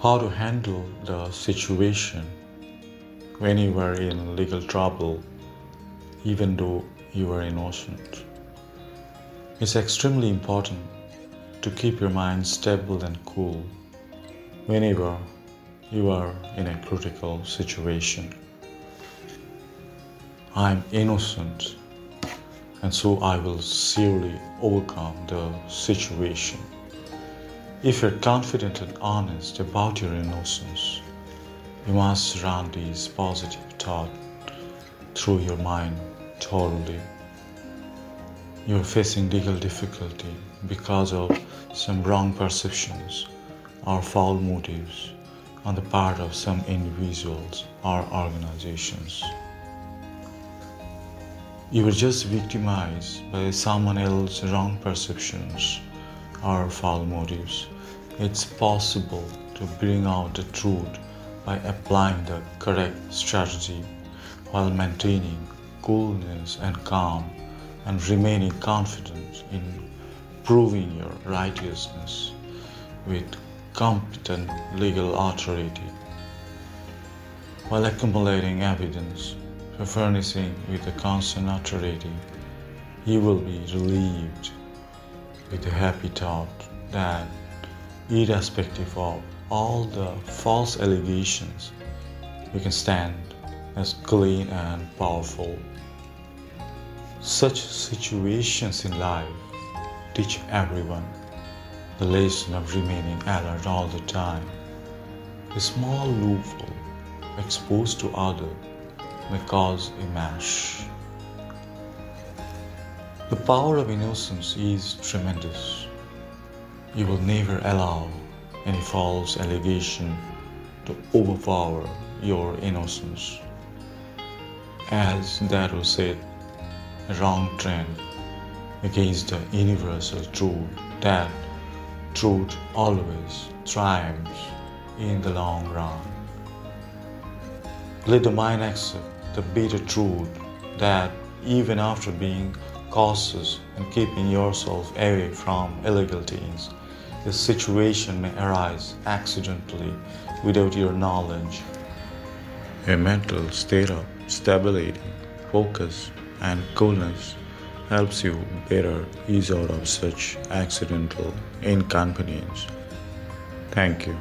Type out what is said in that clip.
how to handle the situation when you were in legal trouble, even though you were innocent. It's extremely important to keep your mind stable and cool whenever you are in a critical situation. I'm innocent, and so I will surely overcome the situation. If you're confident and honest about your innocence, you must run these positive thoughts through your mind totally. You're facing legal difficulty because of some wrong perceptions or foul motives on the part of some individuals or organizations. You were just victimized by someone else's wrong perceptions or foul motives. It's possible to bring out the truth by applying the correct strategy while maintaining coolness and calm and remaining confident in proving your righteousness with competent legal authority while accumulating evidence for furnishing with a constant authority he will be relieved with a happy thought that irrespective of all the false allegations we can stand as clean and powerful such situations in life teach everyone the lesson of remaining alert all the time. A small loophole exposed to others may cause a mash. The power of innocence is tremendous. You will never allow any false allegation to overpower your innocence. As Darrow said, a wrong trend against the universal truth that truth always triumphs in the long run. Let the mind accept the bitter truth that even after being cautious and keeping yourself away from illegal things, the situation may arise accidentally without your knowledge. A mental state of stability, focus, and coolness helps you better ease out of such accidental inconvenience. Thank you.